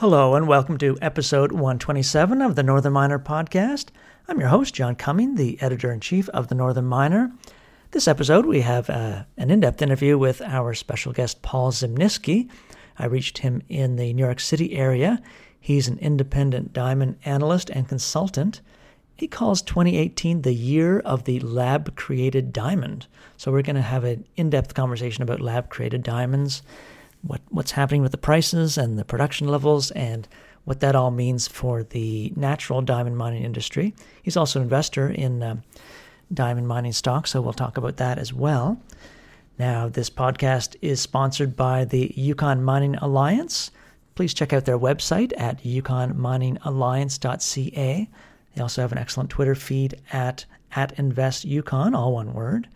Hello, and welcome to episode 127 of the Northern Miner podcast. I'm your host, John Cumming, the editor in chief of the Northern Miner. This episode, we have uh, an in depth interview with our special guest, Paul Zimnisky. I reached him in the New York City area. He's an independent diamond analyst and consultant. He calls 2018 the year of the lab created diamond. So, we're going to have an in depth conversation about lab created diamonds what what's happening with the prices and the production levels and what that all means for the natural diamond mining industry. He's also an investor in um, diamond mining stocks, so we'll talk about that as well. Now, this podcast is sponsored by the Yukon Mining Alliance. Please check out their website at yukonminingalliance.ca. They also have an excellent Twitter feed at at InvestYukon, all one word.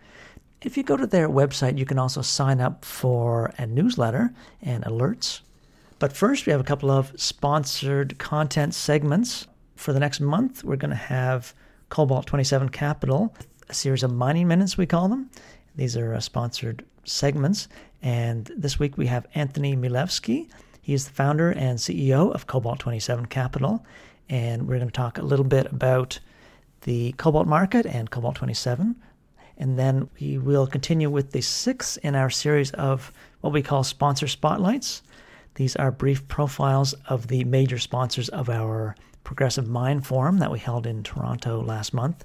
If you go to their website, you can also sign up for a newsletter and alerts. But first, we have a couple of sponsored content segments. For the next month, we're going to have Cobalt 27 Capital, a series of mining minutes, we call them. These are uh, sponsored segments. And this week we have Anthony Milewski. He is the founder and CEO of Cobalt 27 Capital. And we're going to talk a little bit about the cobalt market and Cobalt 27, and then we will continue with the sixth in our series of what we call sponsor spotlights. These are brief profiles of the major sponsors of our Progressive Mine Forum that we held in Toronto last month.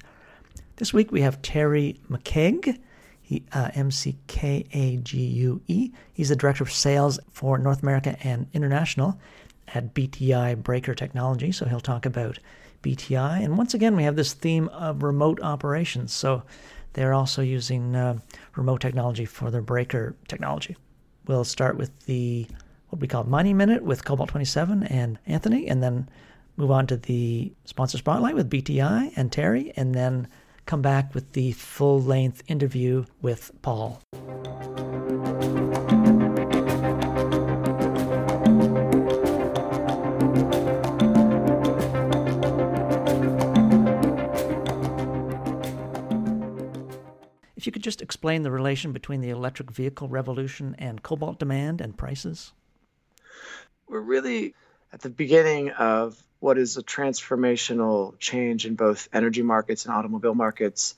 This week we have Terry McKague, he, uh, M C K A G U E. He's the Director of Sales for North America and International at BTI Breaker Technology. So he'll talk about BTI. And once again, we have this theme of remote operations. So they're also using uh, remote technology for their breaker technology. We'll start with the what we call Mining Minute with Cobalt 27 and Anthony, and then move on to the sponsor spotlight with BTI and Terry, and then come back with the full length interview with Paul. If you could just explain the relation between the electric vehicle revolution and cobalt demand and prices. We're really at the beginning of what is a transformational change in both energy markets and automobile markets.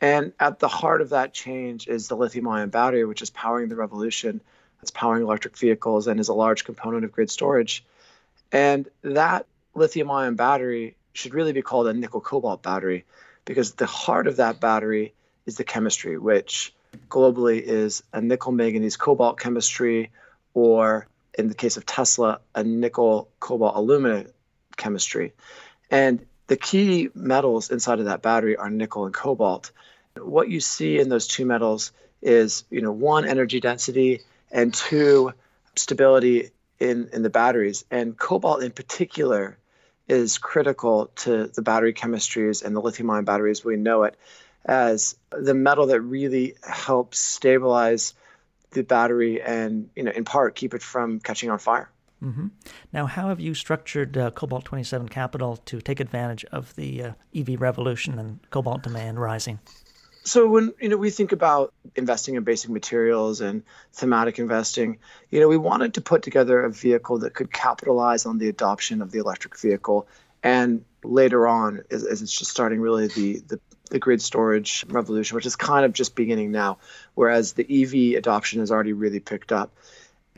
And at the heart of that change is the lithium ion battery, which is powering the revolution. It's powering electric vehicles and is a large component of grid storage. And that lithium ion battery should really be called a nickel cobalt battery because the heart of that battery is the chemistry, which globally is a nickel manganese cobalt chemistry, or in the case of Tesla, a nickel cobalt alumina chemistry. And the key metals inside of that battery are nickel and cobalt. What you see in those two metals is, you know, one energy density and two stability in, in the batteries. And cobalt in particular is critical to the battery chemistries and the lithium ion batteries we know it as the metal that really helps stabilize the battery and you know in part keep it from catching on fire. Mm-hmm. Now, how have you structured uh, Cobalt 27 Capital to take advantage of the uh, EV revolution and cobalt demand rising? So when you know we think about investing in basic materials and thematic investing, you know we wanted to put together a vehicle that could capitalize on the adoption of the electric vehicle, and later on, as, as it's just starting really the the the grid storage revolution, which is kind of just beginning now, whereas the EV adoption has already really picked up.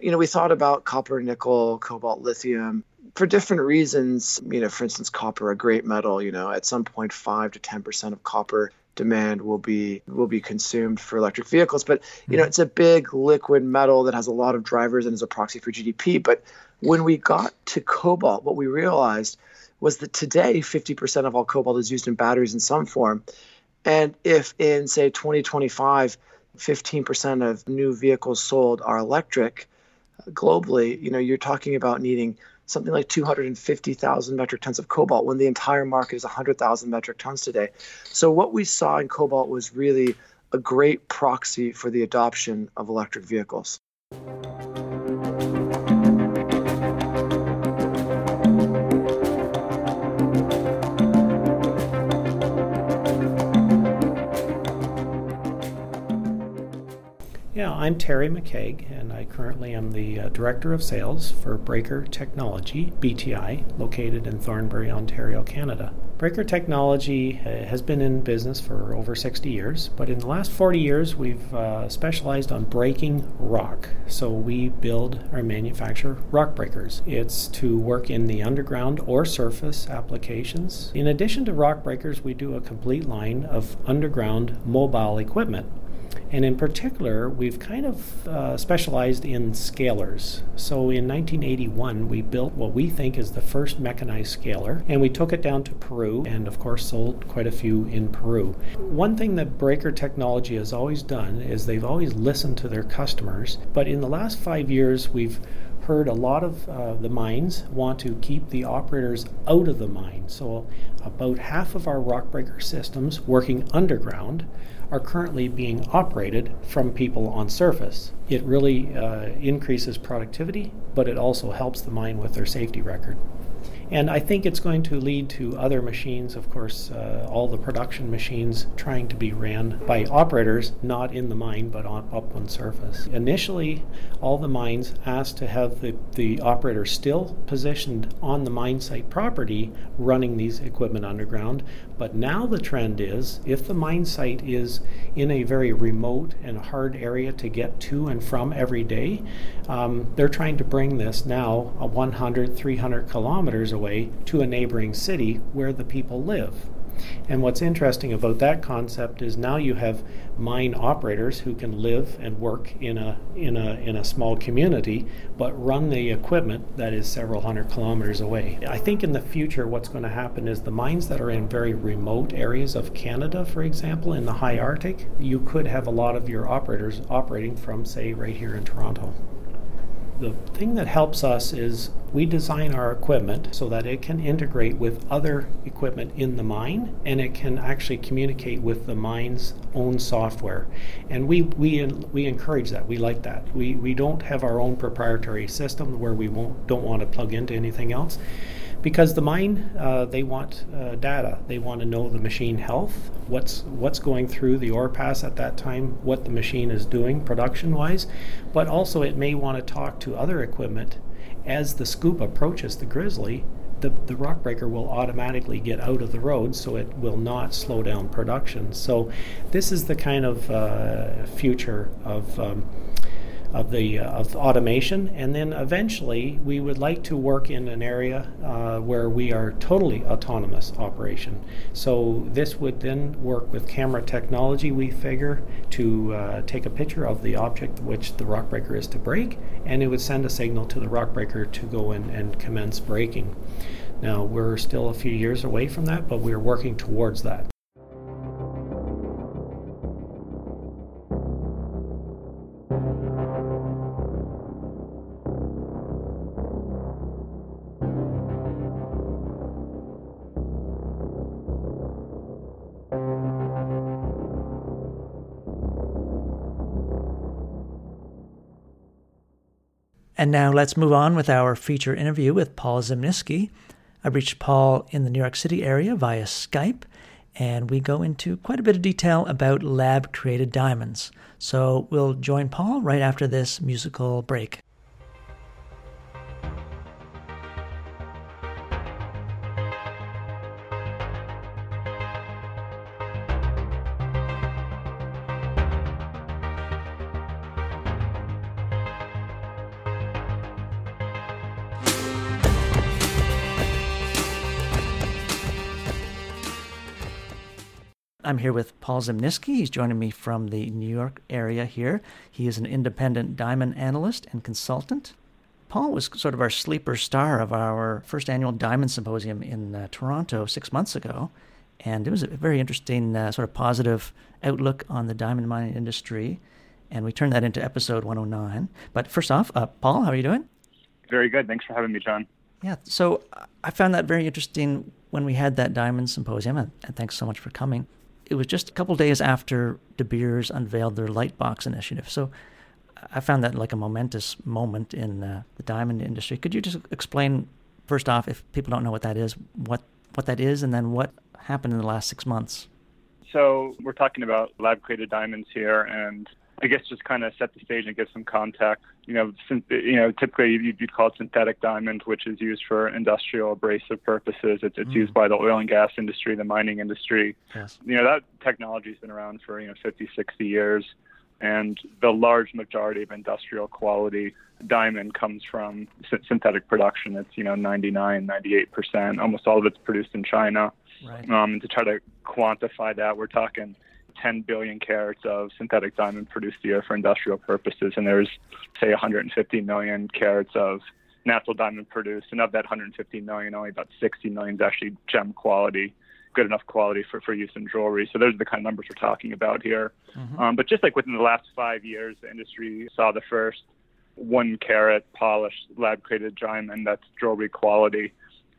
You know, we thought about copper, nickel, cobalt, lithium for different reasons. You know, for instance, copper, a great metal. You know, at some point, five to ten percent of copper demand will be will be consumed for electric vehicles. But you know, mm-hmm. it's a big liquid metal that has a lot of drivers and is a proxy for GDP. But when we got to cobalt, what we realized was that today 50% of all cobalt is used in batteries in some form. And if in, say, 2025, 15% of new vehicles sold are electric globally, you know, you're talking about needing something like 250,000 metric tons of cobalt when the entire market is 100,000 metric tons today. So what we saw in cobalt was really a great proxy for the adoption of electric vehicles. I'm Terry McKague, and I currently am the uh, Director of Sales for Breaker Technology, BTI, located in Thornbury, Ontario, Canada. Breaker Technology uh, has been in business for over 60 years, but in the last 40 years we've uh, specialized on breaking rock. So we build or manufacture rock breakers. It's to work in the underground or surface applications. In addition to rock breakers, we do a complete line of underground mobile equipment. And in particular, we've kind of uh, specialized in scalers. So in 1981, we built what we think is the first mechanized scaler, and we took it down to Peru and, of course, sold quite a few in Peru. One thing that Breaker Technology has always done is they've always listened to their customers, but in the last five years, we've heard a lot of uh, the mines want to keep the operators out of the mine. So, about half of our rock breaker systems working underground are currently being operated from people on surface. It really uh, increases productivity, but it also helps the mine with their safety record. And I think it's going to lead to other machines, of course, uh, all the production machines trying to be ran by operators not in the mine but on, up on surface. Initially, all the mines asked to have the, the operator still positioned on the mine site property running these equipment underground. But now the trend is if the mine site is in a very remote and hard area to get to and from every day, um, they're trying to bring this now a 100, 300 kilometers away to a neighboring city where the people live. And what's interesting about that concept is now you have mine operators who can live and work in a in a in a small community, but run the equipment that is several hundred kilometers away. I think in the future, what's going to happen is the mines that are in very remote areas of Canada, for example, in the high Arctic, you could have a lot of your operators operating from, say, right here in Toronto the thing that helps us is we design our equipment so that it can integrate with other equipment in the mine and it can actually communicate with the mine's own software. And we, we, we encourage that. We like that. We, we don't have our own proprietary system where we won't, don't want to plug into anything else because the mine uh, they want uh, data. They want to know the machine health what's what's going through the ore pass at that time what the machine is doing production wise but also it may want to talk to other equipment. As the scoop approaches the grizzly the, the rock breaker will automatically get out of the road so it will not slow down production. So this is the kind of uh, future of um, of the uh, of automation, and then eventually we would like to work in an area uh, where we are totally autonomous operation. So this would then work with camera technology. We figure to uh, take a picture of the object which the rock breaker is to break, and it would send a signal to the rock breaker to go in and commence breaking. Now we're still a few years away from that, but we're working towards that. And now let's move on with our feature interview with Paul Zimnisky. I reached Paul in the New York City area via Skype, and we go into quite a bit of detail about lab created diamonds. So we'll join Paul right after this musical break. Here with Paul Zimnisky. He's joining me from the New York area here. He is an independent diamond analyst and consultant. Paul was sort of our sleeper star of our first annual Diamond Symposium in uh, Toronto six months ago. And it was a very interesting, uh, sort of positive outlook on the diamond mining industry. And we turned that into episode 109. But first off, uh, Paul, how are you doing? Very good. Thanks for having me, John. Yeah. So I found that very interesting when we had that Diamond Symposium. And thanks so much for coming it was just a couple days after De Beers unveiled their Lightbox initiative. So I found that like a momentous moment in uh, the diamond industry. Could you just explain, first off, if people don't know what that is, what what that is, and then what happened in the last six months? So we're talking about lab created diamonds here, and I guess just kind of set the stage and give some context. You know, since, you know, typically you'd call it synthetic diamond, which is used for industrial abrasive purposes. It's, it's mm. used by the oil and gas industry, the mining industry. Yes. You know, that technology's been around for you know 50, 60 years, and the large majority of industrial quality diamond comes from synthetic production. It's you know 99, 98 percent. Almost all of it's produced in China. Right. Um, and to try to quantify that, we're talking 10 billion carats of synthetic diamond produced a year for industrial purposes, and there's, say, 150 million carats of natural diamond produced. And of that 150 million, only about 60 million is actually gem quality, good enough quality for, for use in jewelry. So those are the kind of numbers we're talking about here. Mm-hmm. Um, but just like within the last five years, the industry saw the first one carat polished lab created diamond that's jewelry quality.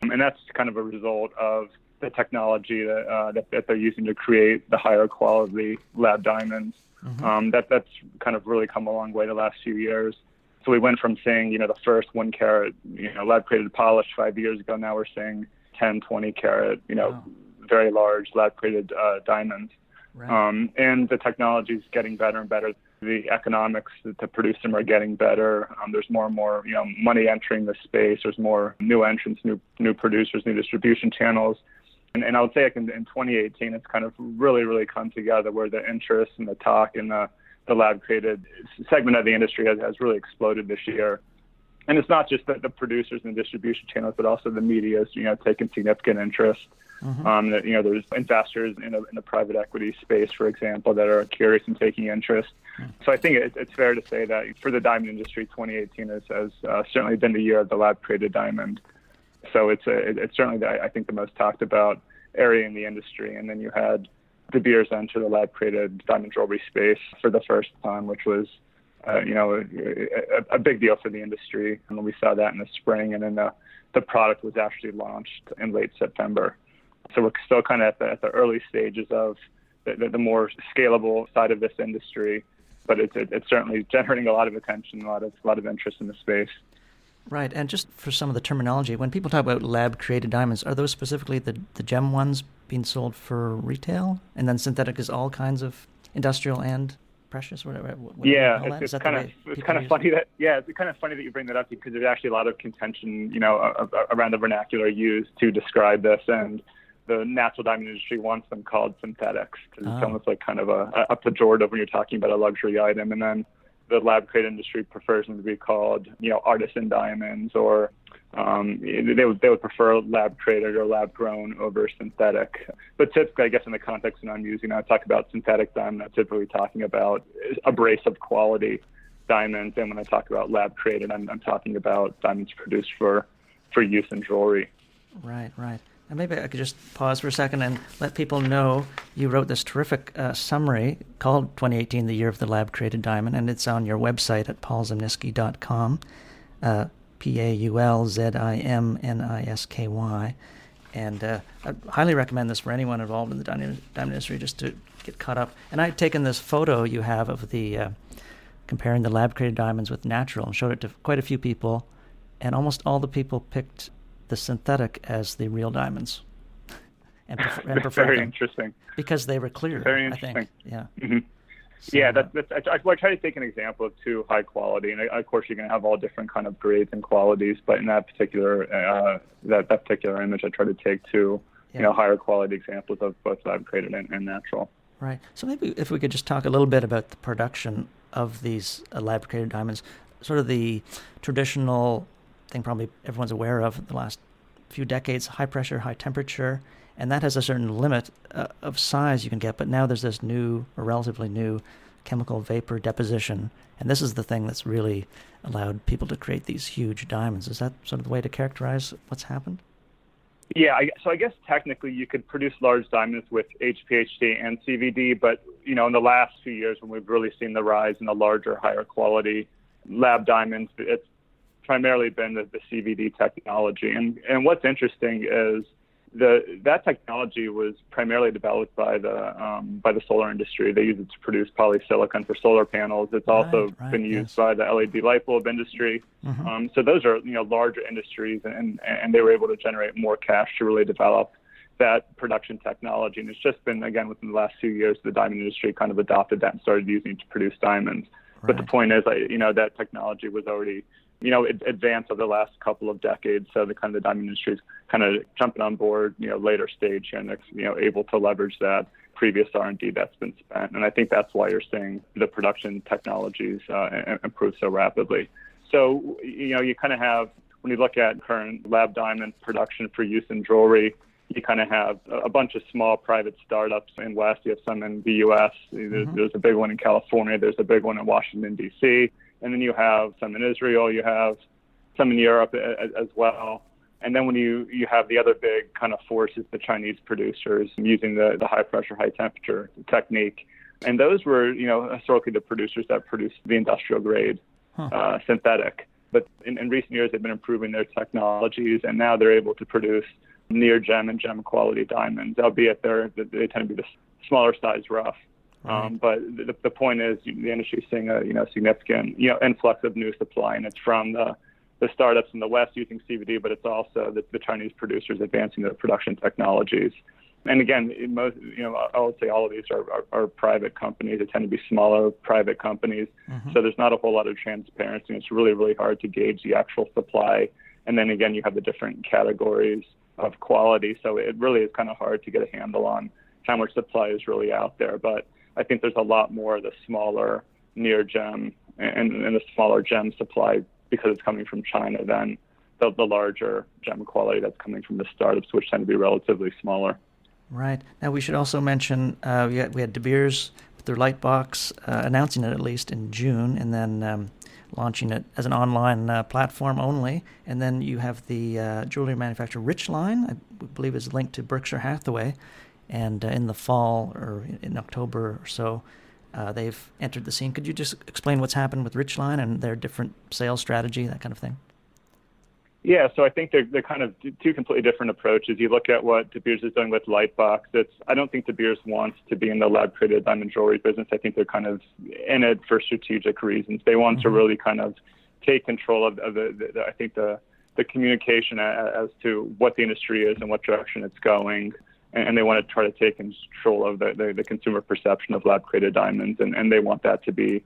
Um, and that's kind of a result of the technology that, uh, that, that they're using to create the higher quality lab diamonds. Mm-hmm. Um, that that's kind of really come a long way the last few years. So we went from seeing you know the first one carat you know lab created polish five years ago. Now we're seeing 10, 20 carat you know wow. very large lab created uh, diamonds. Right. Um, and the technology is getting better and better. The economics to produce them are getting better. Um, there's more and more, you know, money entering the space. There's more new entrants, new new producers, new distribution channels. And, and I would say like in, in 2018, it's kind of really, really come together where the interest and the talk and the, the lab created segment of the industry has, has really exploded this year. And it's not just the, the producers and the distribution channels, but also the media is, you know, taking significant interest. Mm-hmm. Um, that, you know, there's investors in, a, in the private equity space, for example, that are curious and taking interest. Mm-hmm. So I think it, it's fair to say that for the diamond industry, 2018 has, has uh, certainly been the year of the lab created diamond. So it's a, it's certainly the, I think the most talked about area in the industry. And then you had De Beers enter the lab created diamond jewelry space for the first time, which was uh, you know a, a, big deal for the industry. And we saw that in the spring, and then the the product was actually launched in late September. So we're still kind of at the, at the early stages of the, the, the more scalable side of this industry, but it's, it, it's certainly generating a lot of attention, a lot of a lot of interest in the space. Right, and just for some of the terminology, when people talk about lab created diamonds, are those specifically the, the gem ones being sold for retail? And then synthetic is all kinds of industrial and precious, whatever. whatever yeah, it's, it's kind of it's kind of funny it? that yeah, it's kind of funny that you bring that up because there's actually a lot of contention, you know, around the vernacular used to describe this, and the natural diamond industry wants them called synthetics because oh. it's ah. almost like kind of a, a pejorative when you're talking about a luxury item, and then the lab create industry prefers them to be called, you know, artisan diamonds, or um, they would they would prefer lab created or lab grown over synthetic. But typically, I guess in the context that I'm using, I talk about synthetic diamond. I'm typically talking about abrasive quality diamonds, and when I talk about lab created, I'm, I'm talking about diamonds produced for for use in jewelry. Right, right. And maybe I could just pause for a second and let people know you wrote this terrific uh, summary called 2018 The Year of the Lab Created Diamond, and it's on your website at paulzimnisky.com, uh, P A U L Z I M N I S K Y. And uh, I highly recommend this for anyone involved in the diamond, industry just to get caught up. And I'd taken this photo you have of the uh, comparing the lab created diamonds with natural and showed it to quite a few people, and almost all the people picked the synthetic as the real diamonds. And, prefer, and prefer very them interesting because they were clear. Very interesting. I think. Yeah. Mm-hmm. So, yeah, that's, that's I, I, try to take an example of two high quality, and of course you're going to have all different kind of grades and qualities. But in that particular uh, that that particular image, I try to take two yeah. you know higher quality examples of both lab created and, and, natural. Right. So maybe if we could just talk a little bit about the production of these uh, lab created diamonds, sort of the traditional thing probably everyone's aware of the last few decades high pressure, high temperature, and that has a certain limit uh, of size you can get. But now there's this new, or relatively new, chemical vapor deposition, and this is the thing that's really allowed people to create these huge diamonds. Is that sort of the way to characterize what's happened? Yeah, I, so I guess technically you could produce large diamonds with HPHT and CVD, but you know in the last few years when we've really seen the rise in the larger, higher quality lab diamonds, it's primarily been the, the CVD technology. And and what's interesting is the that technology was primarily developed by the um, by the solar industry. They use it to produce polysilicon for solar panels. It's also right, right, been used yes. by the LED light bulb industry. Mm-hmm. Um, so those are you know larger industries, and and they were able to generate more cash to really develop that production technology. And it's just been, again, within the last few years, the diamond industry kind of adopted that and started using it to produce diamonds. Right. But the point is, you know, that technology was already, you know, advance over the last couple of decades. So the kind of the diamond industry is kind of jumping on board, you know, later stage and, you know, able to leverage that previous R&D that's been spent. And I think that's why you're seeing the production technologies uh, improve so rapidly. So, you know, you kind of have, when you look at current lab diamond production for use in jewelry, you kind of have a bunch of small private startups in West. You have some in the U.S. There's, mm-hmm. there's a big one in California. There's a big one in Washington D.C. And then you have some in Israel. You have some in Europe as, as well. And then when you, you have the other big kind of forces, the Chinese producers using the, the high pressure, high temperature technique. And those were, you know, historically the producers that produced the industrial grade huh. uh, synthetic. But in, in recent years, they've been improving their technologies, and now they're able to produce near gem and gem quality diamonds, albeit they're, they tend to be the smaller size rough. Right. Um, but the, the point is, the industry is seeing a you know significant you know influx of new supply, and it's from the the startups in the West using CVD, but it's also the, the Chinese producers advancing their production technologies. And again, most you know, I would say all of these are, are, are private companies. They tend to be smaller private companies, mm-hmm. so there's not a whole lot of transparency. It's really really hard to gauge the actual supply. And then again, you have the different categories of quality. So it really is kind of hard to get a handle on how much supply is really out there. But I think there's a lot more of the smaller near gem and, and the smaller gem supply because it's coming from China than the, the larger gem quality that's coming from the startups, which tend to be relatively smaller. Right. Now we should also mention uh, we, had, we had De Beers with their Lightbox uh, announcing it at least in June, and then um, launching it as an online uh, platform only. And then you have the uh, jewelry manufacturer Richline, I believe is linked to Berkshire Hathaway. And uh, in the fall or in October or so, uh, they've entered the scene. Could you just explain what's happened with Richline and their different sales strategy, that kind of thing? Yeah, so I think they're they're kind of two completely different approaches. You look at what De Beers is doing with Lightbox. It's I don't think De Beers wants to be in the lab created diamond jewelry business. I think they're kind of in it for strategic reasons. They want mm-hmm. to really kind of take control of, of the, the, I think the the communication as to what the industry is and what direction it's going and they want to try to take control of the, the, the consumer perception of lab created diamonds and, and they want that to be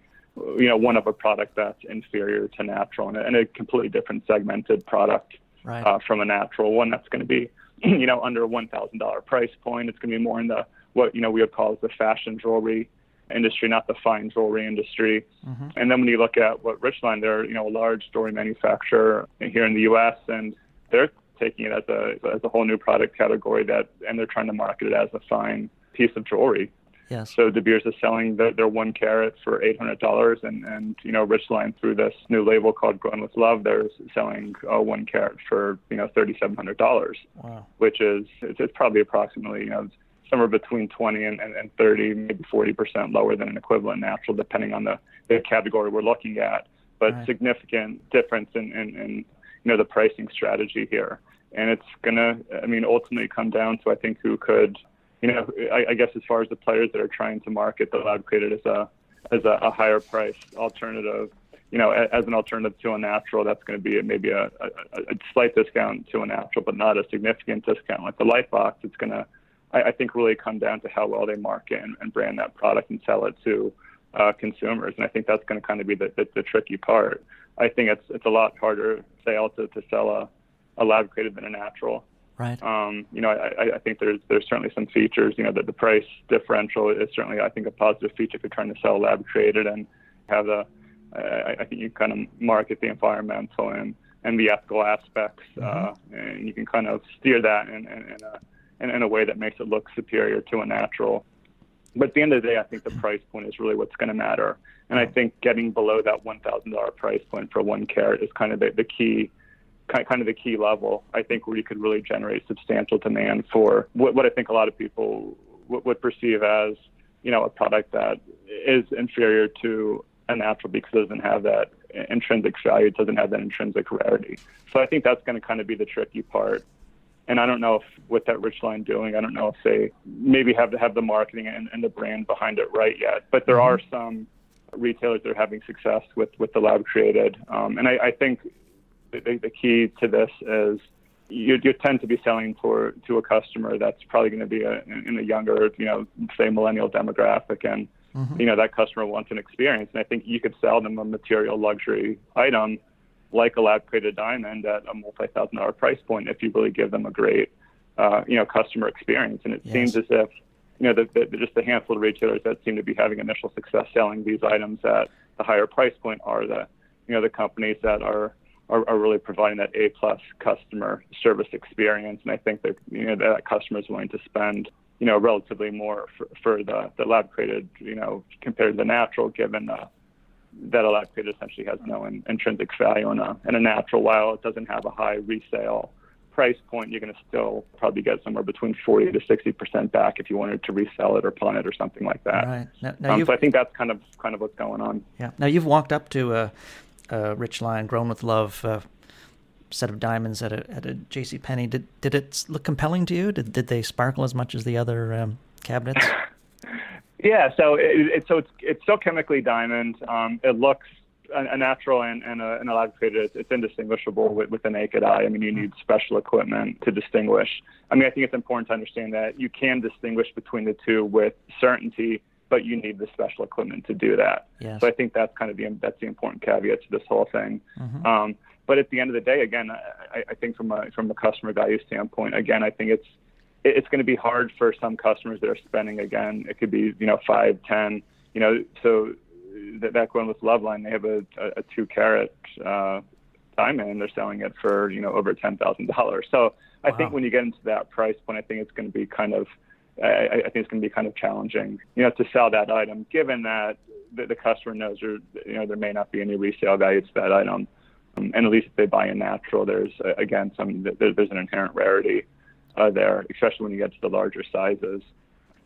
you know, one of a product that's inferior to natural and a, and a completely different segmented product right. uh, from a natural one that's going to be, you know, under a $1,000 price point. It's going to be more in the, what, you know, we would call the fashion jewelry industry, not the fine jewelry industry. Mm-hmm. And then when you look at what Richline, they're, you know, a large jewelry manufacturer here in the U.S. and they're taking it as a, as a whole new product category that, and they're trying to market it as a fine piece of jewelry. Yes. So De Beers is selling the, their one carat for eight hundred dollars, and and you know Richline through this new label called Grown with Love, they're selling uh, one carat for you know thirty seven hundred dollars. Wow. Which is it's, it's probably approximately you know somewhere between 20 and, and, and 30, maybe 40 percent lower than an equivalent natural, depending on the, the category we're looking at. But right. significant difference in, in, in you know the pricing strategy here, and it's gonna I mean ultimately come down to I think who could you know, I, I, guess as far as the players that are trying to market the lab created as a as a, a higher price alternative, you know, as an alternative to a natural, that's going to be maybe a, a, a slight discount to a natural, but not a significant discount. Like the Lightbox, it's going to, I, I think, really come down to how well they market and, and brand that product and sell it to uh, consumers. And I think that's going to kind of be the, the, the tricky part. I think it's it's a lot harder sale to, to sell a, a lab created than a natural. Right. Um, you know, I, I think there's there's certainly some features. You know, that the price differential is certainly I think a positive feature if you're trying to sell lab created and have the I, I think you kind of market the environmental and and the ethical aspects, mm-hmm. uh, and you can kind of steer that in in, in, a, in, in a way that makes it look superior to a natural. But at the end of the day, I think the price point is really what's going to matter. And I think getting below that $1,000 price point for one carat is kind of the, the key kind of the key level, I think, where you could really generate substantial demand for what, what I think a lot of people w- would perceive as, you know, a product that is inferior to a natural because it doesn't have that intrinsic value, it doesn't have that intrinsic rarity. So I think that's going to kind of be the tricky part. And I don't know if with that Richline doing, I don't know if they maybe have to have the marketing and, and the brand behind it right yet. But there mm-hmm. are some retailers that are having success with with the lab created, um, and I, I think the, the key to this is you, you tend to be selling for to a customer that's probably going to be a, in a younger, you know, say millennial demographic, and mm-hmm. you know that customer wants an experience. And I think you could sell them a material luxury item like a lab created diamond at a multi thousand dollar price point if you really give them a great, uh, you know, customer experience. And it yes. seems as if you know, the, the, just a handful of retailers that seem to be having initial success selling these items at the higher price point are the, you know, the companies that are are, are really providing that A plus customer service experience. And I think that you know that customer is willing to spend you know relatively more for, for the the lab created you know compared to the natural, given the that a lab created essentially has no in, intrinsic value in a in a natural. While it doesn't have a high resale price point, you're going to still probably get somewhere between 40 to 60 percent back if you wanted to resell it or pawn it or something like that. Right. Now, now um, so I think that's kind of kind of what's going on. Yeah. Now you've walked up to a uh, Richline Grown with Love uh, set of diamonds at a at a J.C. Penney. Did did it look compelling to you? Did did they sparkle as much as the other um, cabinets? yeah, so it, it, so it's it's still chemically diamond. Um, it looks a, a natural and, and, a, and a lab. It's, it's indistinguishable with, with the naked eye. I mean, you need special equipment to distinguish. I mean, I think it's important to understand that you can distinguish between the two with certainty but you need the special equipment to do that. Yes. So I think that's kind of the that's the important caveat to this whole thing. Mm-hmm. Um, but at the end of the day, again, I, I think from a from a customer value standpoint, again, I think it's it's going to be hard for some customers that are spending again. It could be you know five, ten, you know. So that that going with Loveline, they have a, a, a two carat uh, diamond, and they're selling it for you know over ten thousand dollars. So I wow. think when you get into that price point, I think it's going to be kind of I, I think it's going to be kind of challenging, you know, to sell that item, given that the, the customer knows there, you know, there may not be any resale value to that item, um, and at least if they buy a natural, there's uh, again some there, there's an inherent rarity uh, there, especially when you get to the larger sizes.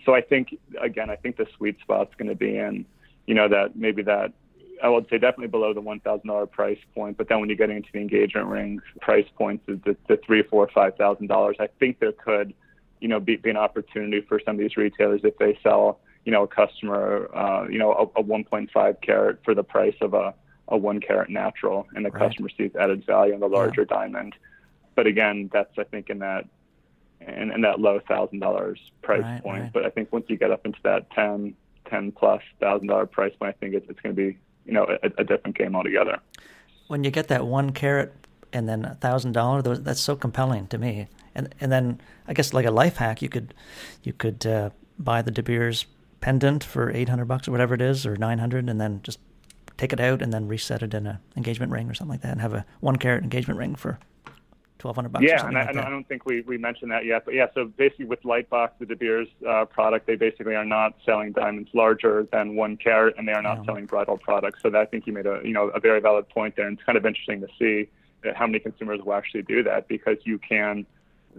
So I think again, I think the sweet spot's going to be in, you know, that maybe that I would say definitely below the one thousand dollar price point. But then when you get into the engagement rings price points, the, the three, four, five thousand dollars, I think there could you know, be, be an opportunity for some of these retailers if they sell, you know, a customer, uh, you know, a, a 1.5 carat for the price of a, a one carat natural, and the right. customer sees added value in the larger yeah. diamond. But again, that's I think in that in, in that low thousand dollars price right, point. Right. But I think once you get up into that 10, 10 plus thousand dollar price point, I think it's, it's going to be you know a, a different game altogether. When you get that one carat and then a thousand dollar, that's so compelling to me and and then I guess like a life hack, you could you could uh, buy the De Beers pendant for eight hundred bucks or whatever it is, or nine hundred, and then just take it out and then reset it in an engagement ring or something like that, and have a one carat engagement ring for twelve hundred bucks. Yeah, and I, like I, don't think we, we mentioned that yet, but yeah. So basically, with Lightbox, the De Beers uh, product, they basically are not selling diamonds larger than one carat, and they are not yeah. selling bridal products. So that, I think you made a you know a very valid point there, and it's kind of interesting to see how many consumers will actually do that because you can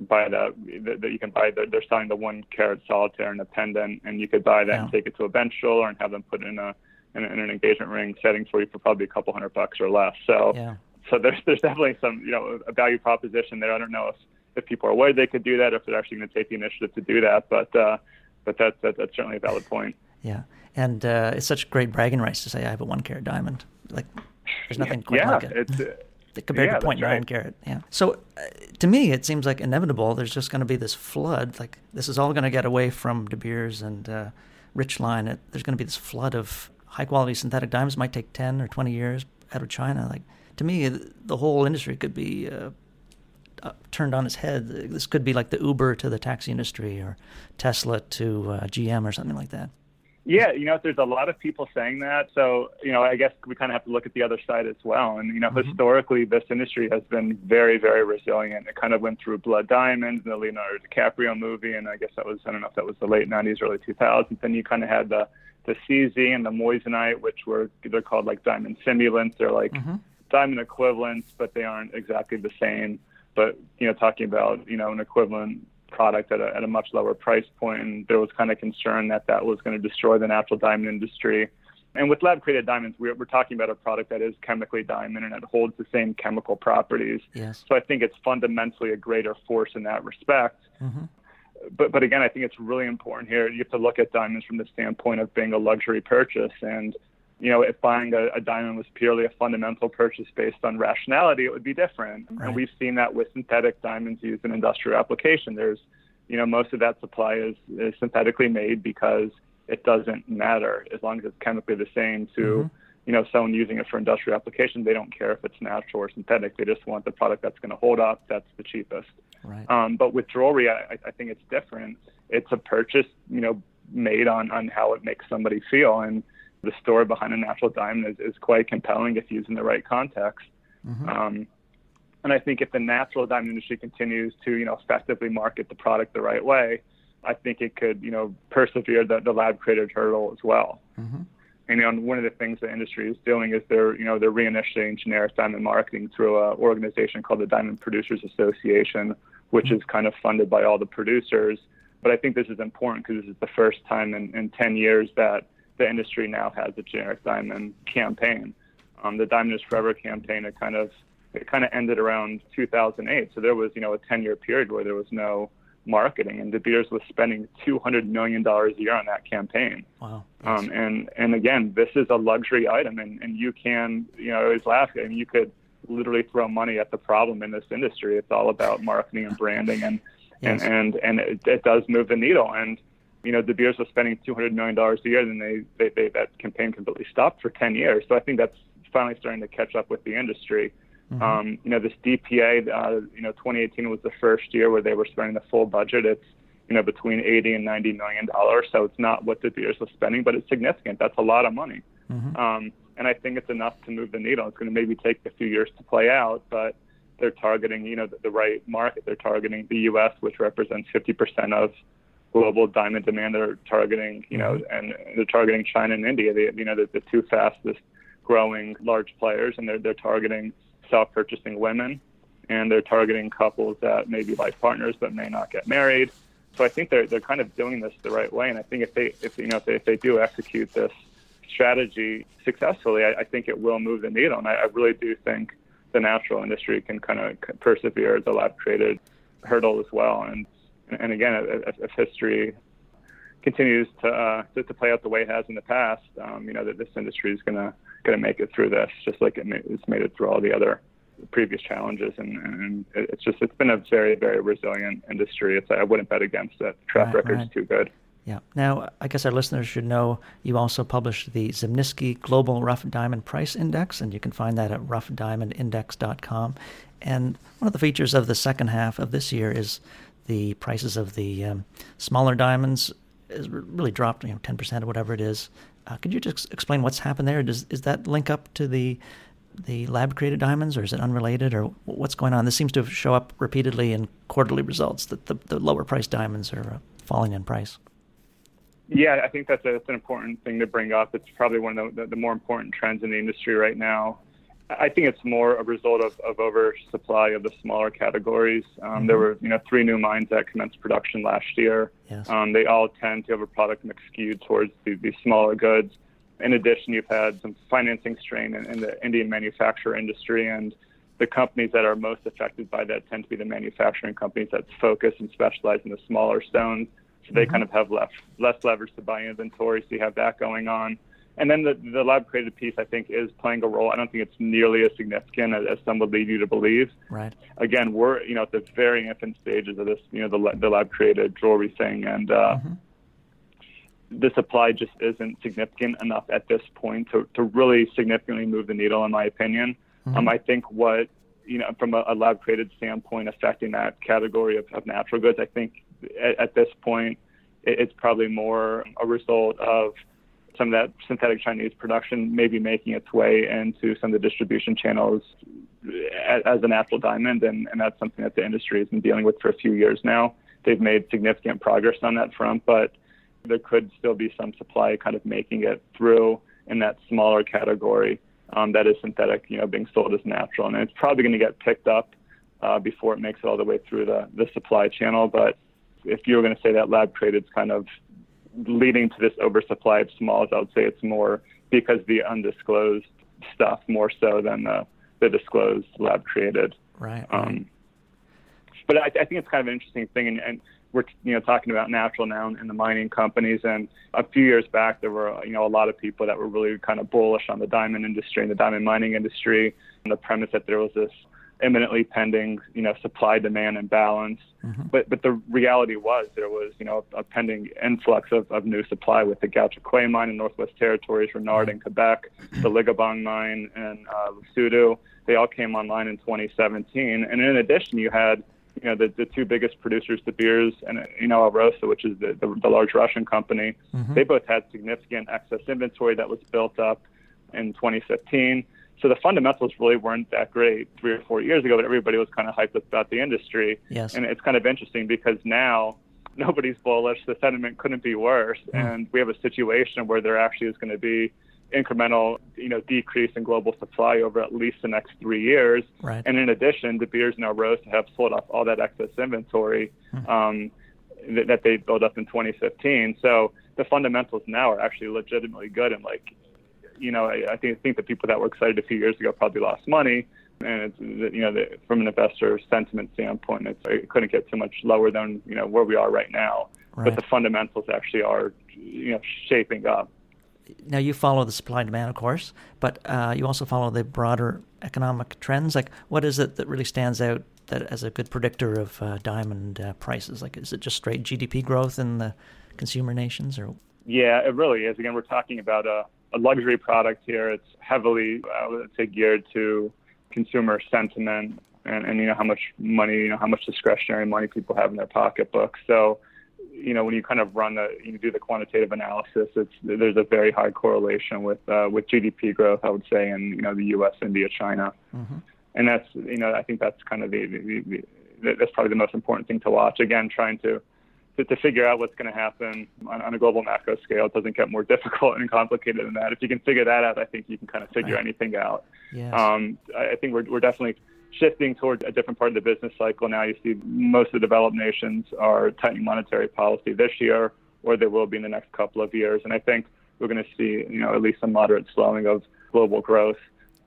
buy that that you can buy the, they're selling the one carat solitaire and a pendant and you could buy that yeah. and take it to a bench jeweler and have them put in a in, in, an engagement ring setting for you for probably a couple hundred bucks or less. So yeah. so there's there's definitely some you know a value proposition there. I don't know if if people are aware they could do that if they're actually going to take the initiative to do that but uh but that's that, that's certainly a valid point. Yeah. And uh it's such great bragging rights to say i have a one carat diamond. Like there's nothing quite yeah, like it. it's compared yeah, to 0.9 right. carat. Yeah. So uh, to me, it seems like inevitable. There's just going to be this flood. Like this is all going to get away from De Beers and uh, Richline. It, there's going to be this flood of high quality synthetic diamonds. It might take 10 or 20 years out of China. Like to me, the whole industry could be uh, uh, turned on its head. This could be like the Uber to the taxi industry or Tesla to uh, GM or something like that. Yeah, you know, there's a lot of people saying that. So, you know, I guess we kind of have to look at the other side as well. And, you know, mm-hmm. historically, this industry has been very, very resilient. It kind of went through Blood Diamonds and the Leonardo DiCaprio movie. And I guess that was, I don't know if that was the late 90s, early 2000s. Then you kind of had the, the CZ and the moissanite, which were, they're called like diamond simulants. They're like mm-hmm. diamond equivalents, but they aren't exactly the same. But, you know, talking about, you know, an equivalent product at a, at a much lower price point, and there was kind of concern that that was going to destroy the natural diamond industry. And with lab created diamonds, we're, we're talking about a product that is chemically diamond and it holds the same chemical properties. Yes. So I think it's fundamentally a greater force in that respect. Mm-hmm. But but again, I think it's really important here. You have to look at diamonds from the standpoint of being a luxury purchase, and you know, if buying a, a, diamond was purely a fundamental purchase based on rationality, it would be different. Right. And we've seen that with synthetic diamonds used in industrial application. There's, you know, most of that supply is, is synthetically made because it doesn't matter as long as it's chemically the same to, mm-hmm. you know, someone using it for industrial application. They don't care if it's natural or synthetic. They just want the product that's going to hold up, that's the cheapest. Right. Um, but with jewelry, I, I think it's different. It's a purchase, you know, made on on how it makes somebody feel and the story behind a natural diamond is, is quite compelling if used in the right context. Mm-hmm. Um, and I think if the natural diamond industry continues to, you know, effectively market the product the right way, I think it could, you know, persevere the, the lab created hurdle as well. Mm-hmm. And you know, one of the things the industry is doing is they're, you know, they're reinitiating generic diamond marketing through an organization called the Diamond Producers Association, which mm-hmm. is kind of funded by all the producers. But I think this is important because this is the first time in, in 10 years that the industry now has a generic diamond campaign. Um, the Diamond is Forever campaign, it kind of it kind of ended around 2008. So there was, you know, a 10-year period where there was no marketing, and De Beers was spending 200 million dollars a year on that campaign. Wow. Um, and and again, this is a luxury item, and and you can, you know, I always laugh. I mean, you could literally throw money at the problem in this industry. It's all about marketing and branding, and yes. and and and it, it does move the needle. And you know, De Beers was spending $200 million a year, and they, they, they, that campaign completely stopped for 10 years. So I think that's finally starting to catch up with the industry. Mm-hmm. Um, you know, this DPA, uh, you know, 2018 was the first year where they were spending the full budget. It's, you know, between 80 and 90 million dollars. So it's not what De Beers was spending, but it's significant. That's a lot of money. Mm-hmm. Um, and I think it's enough to move the needle. It's going to maybe take a few years to play out, but they're targeting, you know, the, the right market. They're targeting the U.S., which represents 50% of global diamond demand. They're targeting, you know, mm-hmm. and they're targeting China and India. They, you know, the, the two fastest growing large players, and they're they're targeting self-purchasing women, and they're targeting couples that may be life partners but may not get married. So I think they're they're kind of doing this the right way, and I think if they if you know if they, if they do execute this strategy successfully, I, I think it will move the needle, and I, I really do think the natural industry can kind of persevere the lab created hurdle as well, and and again, if, if history continues to, uh, to, to play out the way it has in the past, um, you know that this industry is gonna gonna make it through this, just like it it's made it through all the other previous challenges, and, and it's just it's been a very very resilient industry. It's I wouldn't bet against it. Track right, record's right. too good. Yeah. Now, I guess our listeners should know you also publish the Zimnisky Global Rough Diamond Price Index, and you can find that at roughdiamondindex.com. And one of the features of the second half of this year is the prices of the um, smaller diamonds has really dropped, you know, 10% or whatever it is. Uh, could you just explain what's happened there? Does is that link up to the the lab created diamonds, or is it unrelated, or what's going on? This seems to show up repeatedly in quarterly results that the, the lower price diamonds are uh, falling in price. Yeah, I think that's, a, that's an important thing to bring up. It's probably one of the, the more important trends in the industry right now. I think it's more a result of, of oversupply of the smaller categories. Um, mm-hmm. There were, you know, three new mines that commenced production last year. Yes. Um, they all tend to have a product mix skewed towards the, the smaller goods. In addition, you've had some financing strain in, in the Indian manufacturer industry, and the companies that are most affected by that tend to be the manufacturing companies that focus and specialize in the smaller stones. So they mm-hmm. kind of have less less leverage to buy inventory. So you have that going on. And then the, the lab created piece, I think, is playing a role. I don't think it's nearly as significant as, as some would lead you to believe. Right. Again, we're you know at the very infant stages of this, you know, the, the lab created jewelry thing, and uh, mm-hmm. the supply just isn't significant enough at this point to, to really significantly move the needle, in my opinion. Mm-hmm. Um, I think what you know from a, a lab created standpoint affecting that category of, of natural goods, I think at, at this point it, it's probably more a result of some of that synthetic Chinese production may be making its way into some of the distribution channels as, a natural diamond, and, and that's something that the industry has been dealing with for a few years now. They've made significant progress on that front, but there could still be some supply kind of making it through in that smaller category um, that is synthetic, you know, being sold as natural, and it's probably going to get picked up uh, before it makes it all the way through the, the supply channel. But if you were going to say that lab created is kind of leading to this oversupply of smalls, I would say it's more because the undisclosed stuff more so than the, the disclosed lab created. Right. Um, but I, I, think it's kind of an interesting thing, and, and we're you know talking about natural now and the mining companies. And a few years back, there were you know a lot of people that were really kind of bullish on the diamond industry and the diamond mining industry, and the premise that there was this imminently pending, you know, supply demand imbalance. Mm-hmm. But but the reality was there was, you know, a pending influx of, of new supply with the Kué mine in Northwest Territories, Renard in Quebec, the Liqhobong mine in uh, Lesotho. They all came online in 2017. And in addition, you had you know the, the two biggest producers, De Beers and you know Alrosa, which is the, the, the large Russian company. Mm-hmm. They both had significant excess inventory that was built up in 2015 so the fundamentals really weren't that great three or four years ago, but everybody was kind of hyped up about the industry. Yes. And it's kind of interesting because now nobody's bullish. The sentiment couldn't be worse, mm. and we have a situation where there actually is going to be incremental, you know, decrease in global supply over at least the next three years. Right. And in addition, De Beers now rose to have sold off all that excess inventory mm. um, that, that they built up in 2015. So the fundamentals now are actually legitimately good, and like you know, I, I think think the people that were excited a few years ago probably lost money, and it's you know, the, from an investor sentiment standpoint, it's, it couldn't get too much lower than you know where we are right now. Right. But the fundamentals actually are you know shaping up. Now you follow the supply and demand, of course, but uh, you also follow the broader economic trends. Like, what is it that really stands out that as a good predictor of uh, diamond uh, prices? Like, is it just straight GDP growth in the consumer nations, or? Yeah, it really is. Again, we're talking about a a luxury product here. It's heavily, I would say, geared to consumer sentiment and, and you know how much money, you know how much discretionary money people have in their pocketbook. So, you know, when you kind of run the, you do the quantitative analysis, it's there's a very high correlation with uh, with GDP growth. I would say in you know the U.S., India, China, mm-hmm. and that's you know I think that's kind of the, the, the that's probably the most important thing to watch. Again, trying to to, to figure out what's going to happen on, on, a global macro scale. It doesn't get more difficult and complicated than that. If you can figure that out, I think you can kind of figure right. anything out. Yes. Um, I, I think we're, we're definitely shifting towards a different part of the business cycle now. You see most of the developed nations are tightening monetary policy this year, or they will be in the next couple of years. And I think we're going to see, you know, at least a moderate slowing of global growth,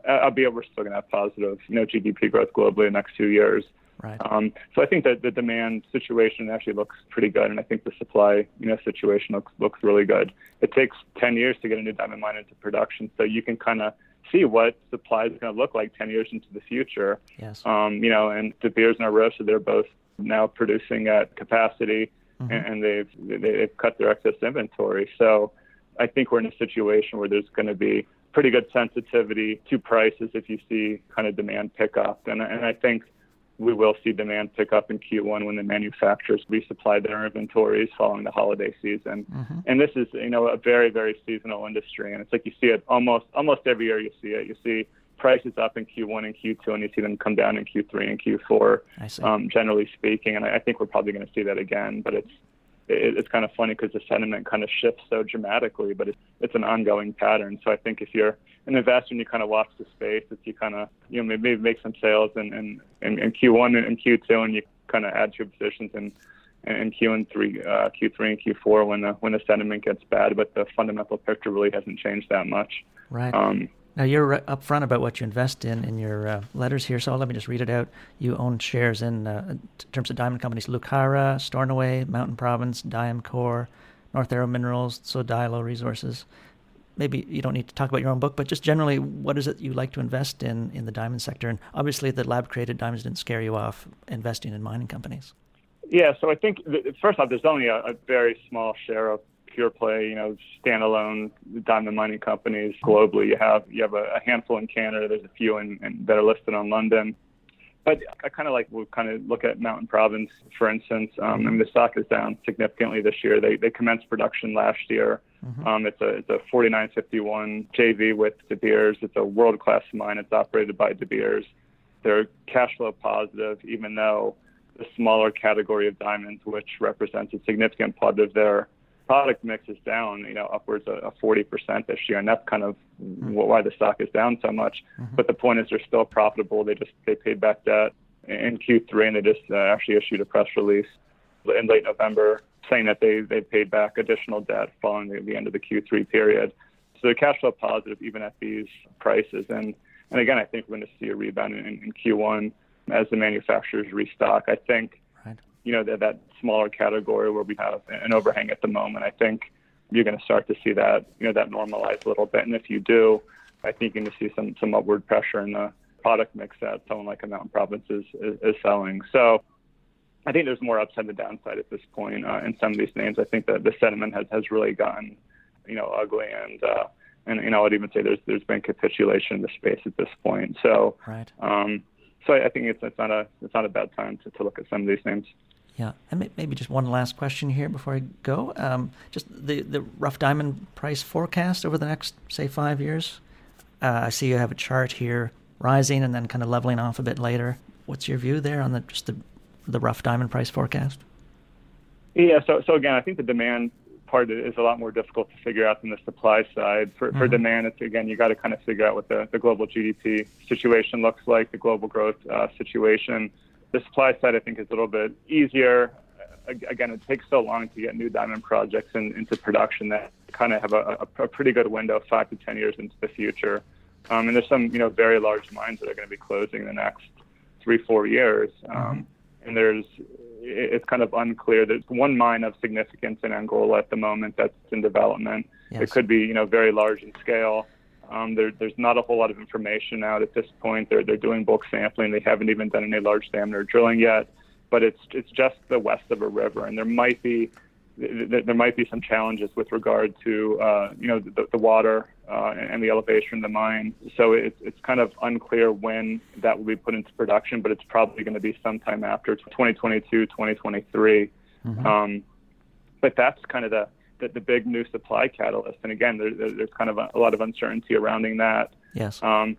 uh, albeit we're still going to have positive, you know, GDP growth globally in the next two years. Right. Um, so I think that the demand situation actually looks pretty good, and I think the supply, you know, situation looks looks really good. It takes 10 years to get a new diamond mine into production, so you can kind of see what supply is going to look like 10 years into the future. Yes. Um, you know, and De Beers and Alrosa, they're both now producing at capacity, mm-hmm. and, and they've they've cut their excess inventory. So I think we're in a situation where there's going to be pretty good sensitivity to prices if you see kind of demand pick up, and and I think we will see demand pick up in Q1 when the manufacturers resupply their inventories following the holiday season. Mm-hmm. And this is, you know, a very, very seasonal industry. And it's like you see it almost almost every year. You see it. You see prices up in Q1 and Q2, and you see them come down in Q3 and Q4. Um, generally speaking, and I, I think we're probably going to see that again. But it's it, it's kind of funny because the sentiment kind of shifts so dramatically, but it's, it's an ongoing pattern. So I think if you're an investor and you kind of watch the space, if you kind of, you know, maybe make some sales in, in, in, in Q1 and Q2 and you kind of add to your positions in, in Q and three, uh, Q3 and Q4 when the, when the sentiment gets bad, but the fundamental picture really hasn't changed that much. Right. Um, now, you're upfront about what you invest in in your uh, letters here, so let me just read it out. You own shares in, uh, in terms of diamond companies, Lucara, Stornoway, Mountain Province, Diamcor, North Arrow Minerals, Tsodilo Resources. Maybe you don't need to talk about your own book, but just generally, what is it you like to invest in in the diamond sector? And obviously, the lab created diamonds didn't scare you off investing in mining companies. Yeah, so I think first off, there's only a, a very small share of pure play, you know, standalone diamond mining companies globally. You have you have a, a handful in Canada. There's a few in, in, that are listed on London. But I kind of like we'll kind of look at Mountain Province, for instance. Um, I mean, the stock is down significantly this year. They they commenced production last year. Mm-hmm. Um, it's a it's a 4951 JV with De Beers. It's a world class mine. It's operated by De Beers. They're cash flow positive, even though the smaller category of diamonds, which represents a significant part of their product mix is down, you know, upwards of 40% this year, and that's kind of mm-hmm. why the stock is down so much. Mm-hmm. But the point is, they're still profitable. They just they paid back debt in Q3, and they just uh, actually issued a press release in late November saying that they they paid back additional debt following the, the end of the Q3 period. So they're cash flow positive even at these prices, and and again, I think we're going to see a rebound in, in Q1 as the manufacturers restock. I think you know that, that smaller category where we have an overhang at the moment. I think you're going to start to see that you know that normalize a little bit, and if you do, I think you're going to see some some upward pressure in the product mix that someone like a Mountain Province is, is, is selling. So I think there's more upside than downside at this point uh, in some of these names. I think that the sentiment has, has really gotten, you know, ugly, and uh, and you know, I'd even say there's there's been capitulation in the space at this point. So, right. um, so I think it's it's not a it's not a bad time to, to look at some of these names. Yeah, and maybe just one last question here before I go. Um, just the the rough diamond price forecast over the next say five years. Uh, I see you have a chart here rising and then kind of leveling off a bit later. What's your view there on the just the the rough diamond price forecast? Yeah, so so again, I think the demand part is a lot more difficult to figure out than the supply side. For, mm-hmm. for demand, it's again you got to kind of figure out what the, the global GDP situation looks like, the global growth uh, situation. The supply side, I think, is a little bit easier. Again, it takes so long to get new diamond projects in, into production that kind of have a, a, a, pretty good window, five to ten years into the future. Um, and there's some, you know, very large mines that are going to be closing in the next three, four years. Um, mm-hmm and there's it's kind of unclear. There's one mine of significance in Angola at the moment that's in development. Yes. It could be, you know, very large in scale. Um, there, there's not a whole lot of information out at this point. They're they're doing bulk sampling. They haven't even done any large diameter drilling yet. But it's it's just the west of a river, and there might be there might be some challenges with regard to uh, you know the, the water uh, and the elevation of the mine. So it's it's kind of unclear when that will be put into production, but it's probably going to be sometime after 2022, 2023. Mm-hmm. Um, but that's kind of the, the, the big new supply catalyst. And again, there, there's kind of a, a, lot of uncertainty surrounding that. Yes. Um,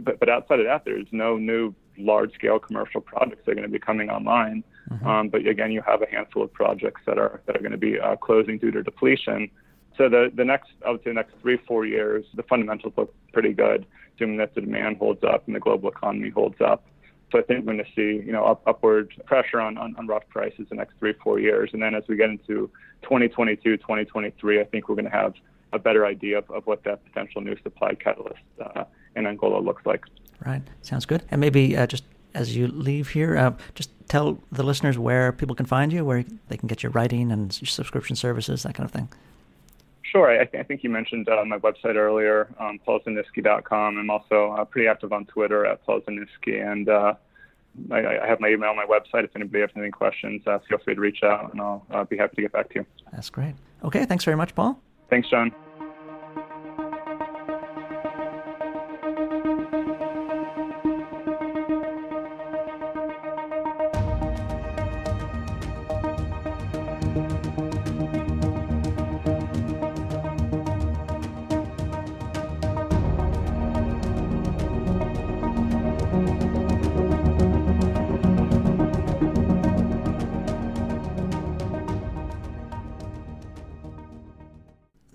but but outside of that, there's no new large scale commercial projects that are going to be coming online. Mm-hmm. Um, but again, you have a handful of projects that are that are going to be uh, closing due to depletion. So the the next, I would say, the next three four years, the fundamentals look pretty good, assuming that the demand holds up and the global economy holds up. So I think we're going to see, you know, up, upward pressure on, on, on rough prices the next three, four years. And then as we get into 2022, 2023, I think we're going to have a better idea of, of what that potential new supply catalyst uh, in Angola looks like. Right. Sounds good. And maybe uh, just as you leave here, uh, just tell the listeners where people can find you, where they can get your writing and subscription services, that kind of thing. Sure. I, th- I think you mentioned uh, my website earlier, um. I'm also uh, pretty active on Twitter at paulzimnisky, and uh, I, I, have my email on my website. If anybody has any questions, uh, feel free to reach out, and I'll uh, be happy to get back to you. That's great. Okay. Thanks very much, Paul. Thanks, John.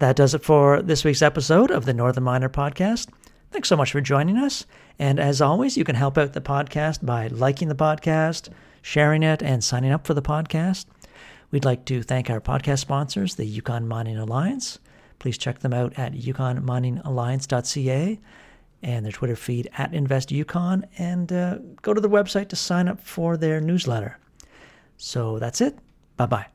That does it for this week's episode of the Northern Miner Podcast. Thanks so much for joining us. And as always, you can help out the podcast by liking the podcast, sharing it, and signing up for the podcast. We'd like to thank our podcast sponsors, the Yukon Mining Alliance. Please check them out at yukonminingalliance.ca and their Twitter feed at InvestYukon, and uh, go to the website to sign up for their newsletter. So that's it. Bye bye.